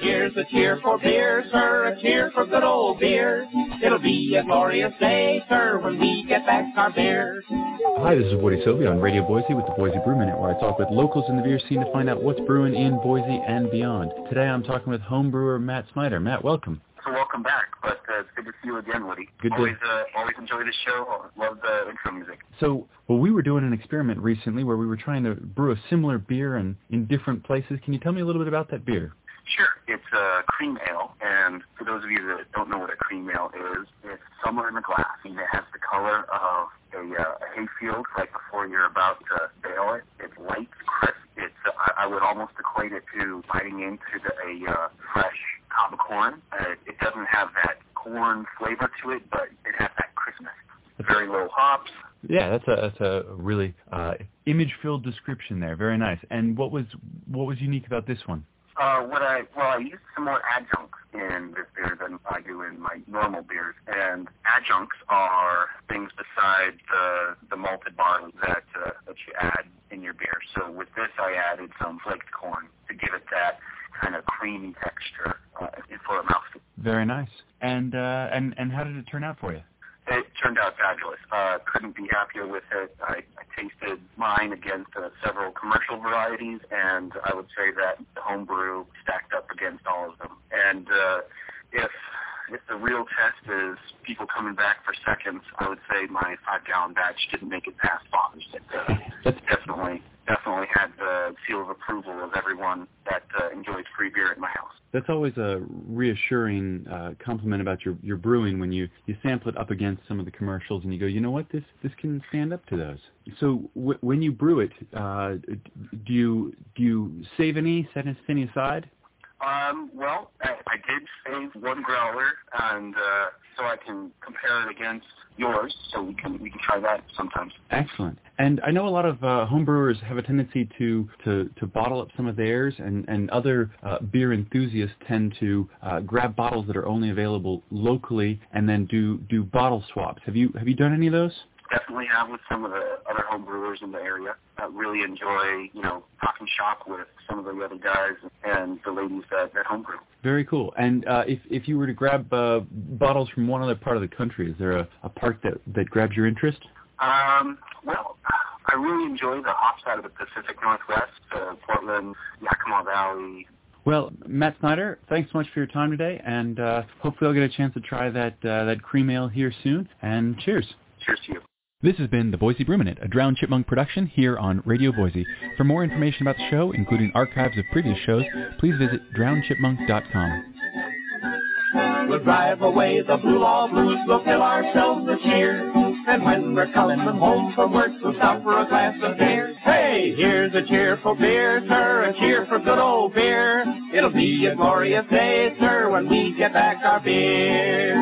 Hey, here's a cheer for beer, sir, a cheer for good old beer. It'll be a glorious day, sir, when we get back our beer. Hi, this is Woody Sylvia on Radio Boise with the Boise Brew Minute, where I talk with locals in the beer scene to find out what's brewing in Boise and beyond. Today I'm talking with homebrewer Matt Snyder. Matt, welcome. So welcome back, but uh, it's good to see you again, Woody. Good to- always, uh, always enjoy the show. Love the intro music. So, well, we were doing an experiment recently where we were trying to brew a similar beer and in different places. Can you tell me a little bit about that beer? Sure. It's a cream ale, and for those of you that don't know what a cream ale is, it's somewhere in the glass, and it has the color of a, uh, a hayfield right before you're about to bale it. It's light, crisp. It's uh, I, I would almost equate it to biting into the, a uh, fresh cob of corn. Uh, it doesn't have that corn flavor to it, but it has that crispness. Very low hops. Yeah, that's a that's a really uh, image-filled description there. Very nice. And what was what was unique about this one? Uh, what I well, I used some more adjuncts in this beer than I do in my normal beers, and adjuncts are things besides the the malted barley that uh, that you add in your beer. So with this, I added some flaked corn to give it that kind of creamy texture uh, for a mouthfeel. Very nice. And uh, and and how did it turn out for you? It turned out fabulous. Uh, couldn't be happier with it. I, I tasted mine against uh, several commercial varieties, and I would say that the homebrew stacked up against all of them. And uh, if if the real test is people coming back for seconds, I would say my five gallon batch didn't make it past Father's Day. Uh, That's definitely definitely had the seal of approval of everyone that uh, enjoys free beer at my house. That's always a reassuring uh, compliment about your, your brewing when you, you sample it up against some of the commercials and you go, you know what, this this can stand up to those. So w- when you brew it, uh, do you do you save any, set any aside? Um, well, I, I did save one growler, and uh, I can compare it against yours, so we can we can try that sometimes. Excellent. And I know a lot of uh, homebrewers have a tendency to, to, to bottle up some of theirs, and, and other uh, beer enthusiasts tend to uh, grab bottles that are only available locally and then do, do bottle swaps. Have you have you done any of those? Definitely have with some of the other home brewers in the area. I really enjoy, you know, talking shop with some of the other guys and the ladies that, that homebrew. Very cool. And uh, if if you were to grab uh, bottles from one other part of the country, is there a, a part that, that grabs your interest? Um, well, I really enjoy the hop side of the Pacific Northwest, uh, Portland, Yakima Valley. Well, Matt Snyder, thanks so much for your time today, and uh, hopefully I'll get a chance to try that uh, that cream ale here soon. And cheers. Cheers to you. This has been the Boise Minute, a Drowned Chipmunk production here on Radio Boise. For more information about the show, including archives of previous shows, please visit drownedchipmunk.com. We'll drive away the blue law blues, we'll fill ourselves with cheer. And when we're coming home from work, we'll stop for a glass of beer. Hey, here's a cheer for beer, sir, a cheer for good old beer. It'll be a glorious day, sir, when we get back our beer.